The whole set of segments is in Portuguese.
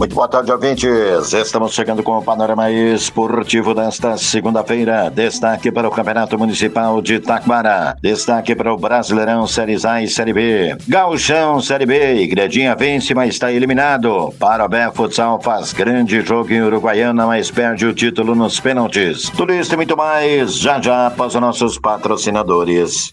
Muito boa tarde, ouvintes. Estamos chegando com o panorama esportivo desta segunda-feira. Destaque para o Campeonato Municipal de Taquara. Destaque para o Brasileirão Séries A e Série B. Gauchão Série B. Igrejinha vence, mas está eliminado. Parobé Futsal faz grande jogo em Uruguaiana, mas perde o título nos pênaltis. Tudo isso e muito mais já já após os nossos patrocinadores.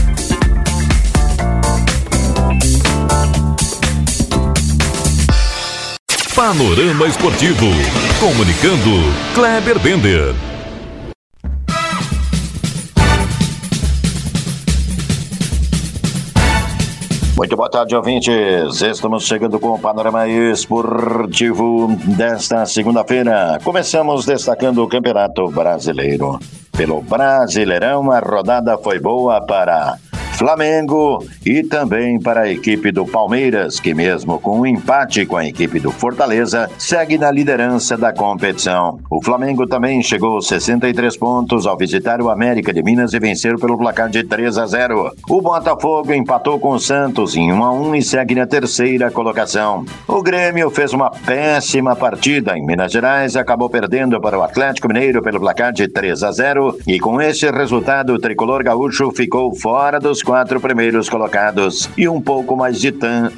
Panorama Esportivo. Comunicando, Kleber Bender. Muito boa tarde, ouvintes. Estamos chegando com o panorama esportivo desta segunda-feira. Começamos destacando o Campeonato Brasileiro. Pelo Brasileirão, a rodada foi boa para Flamengo e também para a equipe do Palmeiras, que mesmo com um empate com a equipe do Fortaleza, segue na liderança da competição. O Flamengo também chegou aos 63 pontos ao visitar o América de Minas e vencer pelo placar de 3 a 0. O Botafogo empatou com o Santos em 1 a 1 e segue na terceira colocação. O Grêmio fez uma péssima partida em Minas Gerais, acabou perdendo para o Atlético Mineiro pelo placar de 3 a 0 e com esse resultado o tricolor gaúcho ficou fora dos quatro primeiros colocados e um pouco mais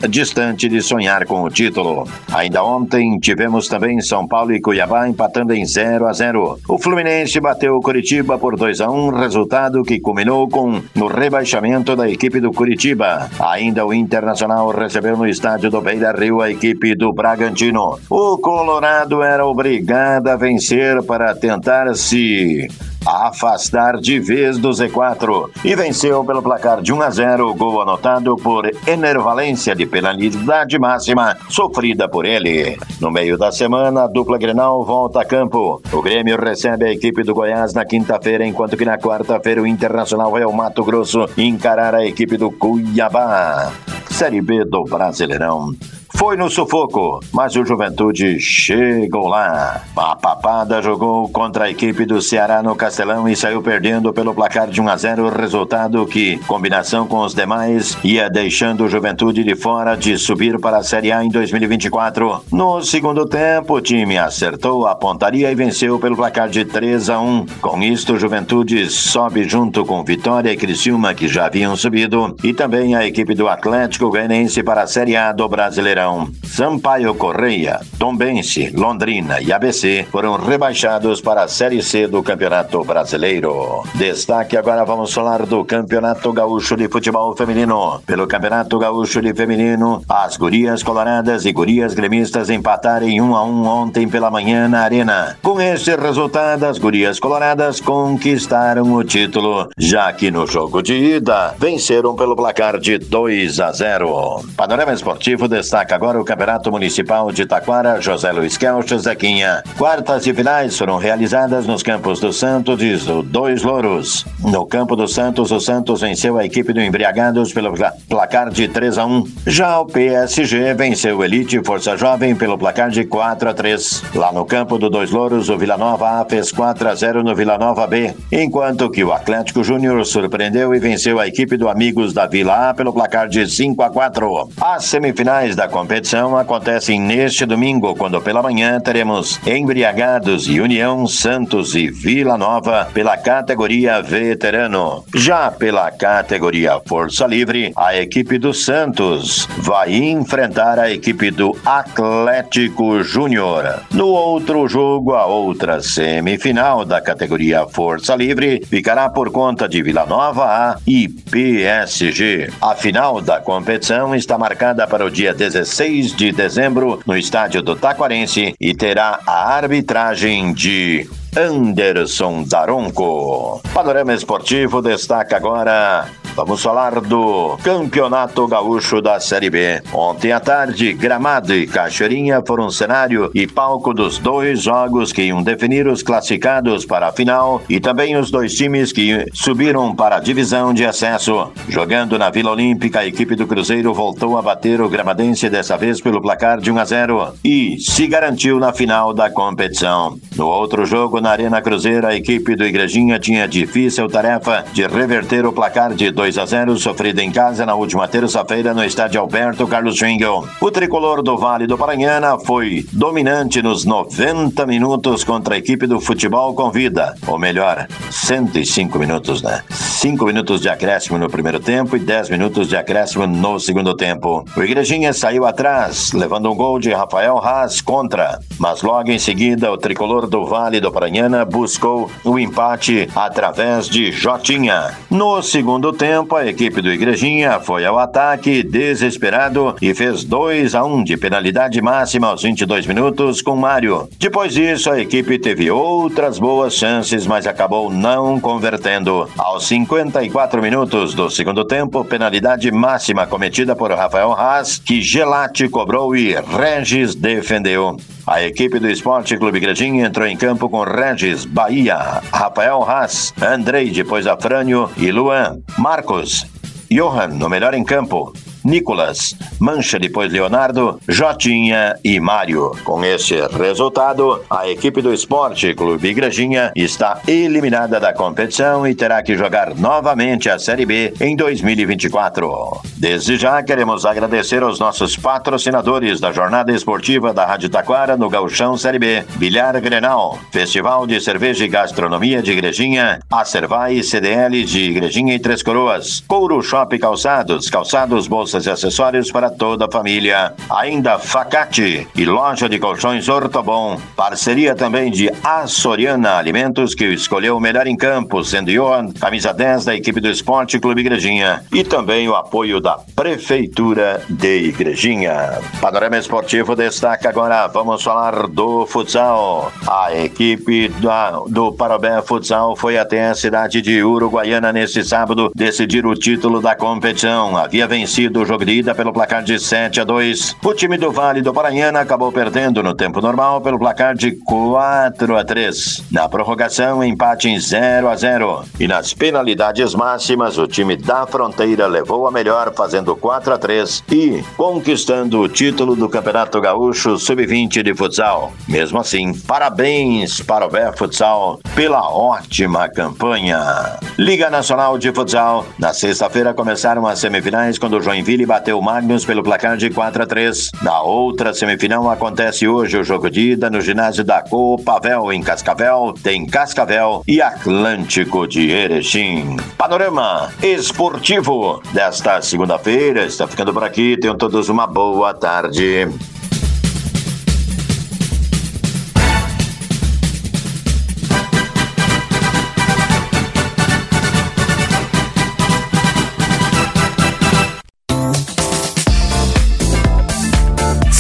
distante de sonhar com o título. Ainda ontem tivemos também São Paulo e Cuiabá empatando em 0 a 0. O Fluminense bateu o Curitiba por 2 a 1, resultado que culminou com no rebaixamento da equipe do Curitiba. Ainda o Internacional recebeu no estádio do Beira-Rio a equipe do Bragantino. O Colorado era obrigado a vencer para tentar se afastar de vez do Z4 e venceu pelo placar de 1 a 0, gol anotado por Enervalência de penalidade máxima sofrida por ele. No meio da semana, a dupla Grenal volta a campo. O Grêmio recebe a equipe do Goiás na quinta-feira, enquanto que na quarta-feira o Internacional ao Mato Grosso encarar a equipe do Cuiabá. Série B do Brasileirão. Foi no sufoco, mas o Juventude chegou lá. A Papada jogou contra a equipe do Ceará no Castelão e saiu perdendo pelo placar de 1 a 0, resultado que, combinação com os demais, ia deixando o Juventude de fora de subir para a Série A em 2024. No segundo tempo, o time acertou a pontaria e venceu pelo placar de 3 a 1. Com isto, o Juventude sobe junto com Vitória e Criciúma, que já haviam subido, e também a equipe do Atlético Goianiense para a Série A do Brasileirão. Sampaio Correia, Tombense, Londrina e ABC foram rebaixados para a Série C do Campeonato Brasileiro. Destaque agora vamos falar do Campeonato Gaúcho de Futebol Feminino. Pelo Campeonato Gaúcho de Feminino, as gurias coloradas e gurias gremistas empataram em 1 a 1 ontem pela manhã na Arena. Com este resultado, as gurias coloradas conquistaram o título, já que no jogo de ida venceram pelo placar de 2 a 0. Panorama Esportivo destaca agora o Campeonato Municipal de Taquara, José Luiz Kelch, Zequinha. Quartas e finais foram realizadas nos campos do Santos e do Dois Louros. No campo do Santos, o Santos venceu a equipe do Embriagados pelo placar de 3 a 1. Já o PSG venceu o Elite Força Jovem pelo placar de 4 a 3. Lá no campo do Dois Louros, o Vila Nova A fez 4 a 0 no Vila Nova B, enquanto que o Atlético Júnior surpreendeu e venceu a equipe do Amigos da Vila A pelo placar de 5 a 4. As semifinais da competição acontecem neste domingo, quando pela manhã teremos Embriagados e União Santos e Vila Nova pela categoria veterano. Já pela categoria Força Livre, a equipe do Santos vai enfrentar a equipe do Atlético Júnior. No outro jogo, a outra semifinal da categoria Força Livre ficará por conta de Vila Nova A e PSG. A final da competição está marcada para o dia 16 de dezembro no estádio do Taquarense e terá a arbitragem de Anderson Daronco. Panorama Esportivo destaca agora Vamos falar do Campeonato Gaúcho da Série B. Ontem à tarde, Gramado e Cachoeirinha foram cenário e palco dos dois jogos que iam definir os classificados para a final e também os dois times que subiram para a divisão de acesso. Jogando na Vila Olímpica, a equipe do Cruzeiro voltou a bater o Gramadense dessa vez pelo placar de 1 a 0 e se garantiu na final da competição. No outro jogo, na Arena Cruzeiro, a equipe do Igrejinha tinha difícil tarefa de reverter o placar de 2 a 0 sofrido em casa na última terça-feira no estádio Alberto Carlos Schwingel. O tricolor do Vale do Paranhana foi dominante nos 90 minutos contra a equipe do futebol com vida. Ou melhor, 105 minutos, né? 5 minutos de acréscimo no primeiro tempo e 10 minutos de acréscimo no segundo tempo. O Igrejinha saiu atrás, levando um gol de Rafael Haas contra. Mas logo em seguida, o tricolor do Vale do Paranhana buscou o empate através de Jotinha. No segundo tempo, tempo, a equipe do Igrejinha foi ao ataque desesperado e fez 2 a 1 um de penalidade máxima aos 22 minutos com Mário. Depois disso, a equipe teve outras boas chances, mas acabou não convertendo. Aos 54 minutos do segundo tempo, penalidade máxima cometida por Rafael Haas, que Gelati cobrou e Regis defendeu. A equipe do Esporte Clube Igrejinha entrou em campo com Regis, Bahia, Rafael Haas, Andrei, depois Afrânio e Luan, Marcos, Johan no melhor em campo, Nicolas, Mancha depois Leonardo, Jotinha e Mário. Com este resultado, a equipe do Esporte Clube Igrejinha está eliminada da competição e terá que jogar novamente a Série B em 2024. Desde já queremos agradecer aos nossos patrocinadores da jornada esportiva da Rádio Taquara no Gauchão Série B, Bilhar Grenal, Festival de Cerveja e Gastronomia de Igrejinha, Acervai CDL de Igrejinha e Três Coroas, Couro Shop Calçados, Calçados Bolsa e acessórios para toda a família. Ainda Facate e loja de colchões Ortobon. Parceria também de Açoriana Alimentos, que escolheu o melhor em campo, sendo Johan, camisa 10 da equipe do Esporte Clube Igrejinha. E também o apoio da Prefeitura de Igrejinha. Panorama Esportivo destaca agora, vamos falar do futsal. A equipe do, do Parobé Futsal foi até a cidade de Uruguaiana neste sábado decidir o título da competição. Havia vencido o jogo de ida pelo placar de 7 a 2. O time do Vale do Paranhana acabou perdendo no tempo normal pelo placar de 4 a 3. Na prorrogação, empate em 0 a 0. E nas penalidades máximas, o time da Fronteira levou a melhor, fazendo 4 a 3 e conquistando o título do Campeonato Gaúcho Sub-20 de futsal. Mesmo assim, parabéns para o Bé Futsal pela ótima campanha. Liga Nacional de Futsal. Na sexta-feira começaram as semifinais quando o Joinville Joinville bateu Magnus pelo placar de 4 a 3. Na outra semifinal acontece hoje o jogo de ida no ginásio da Copavel em Cascavel, tem Cascavel e Atlântico de Erechim. Panorama esportivo desta segunda-feira está ficando por aqui. Tenham todos uma boa tarde.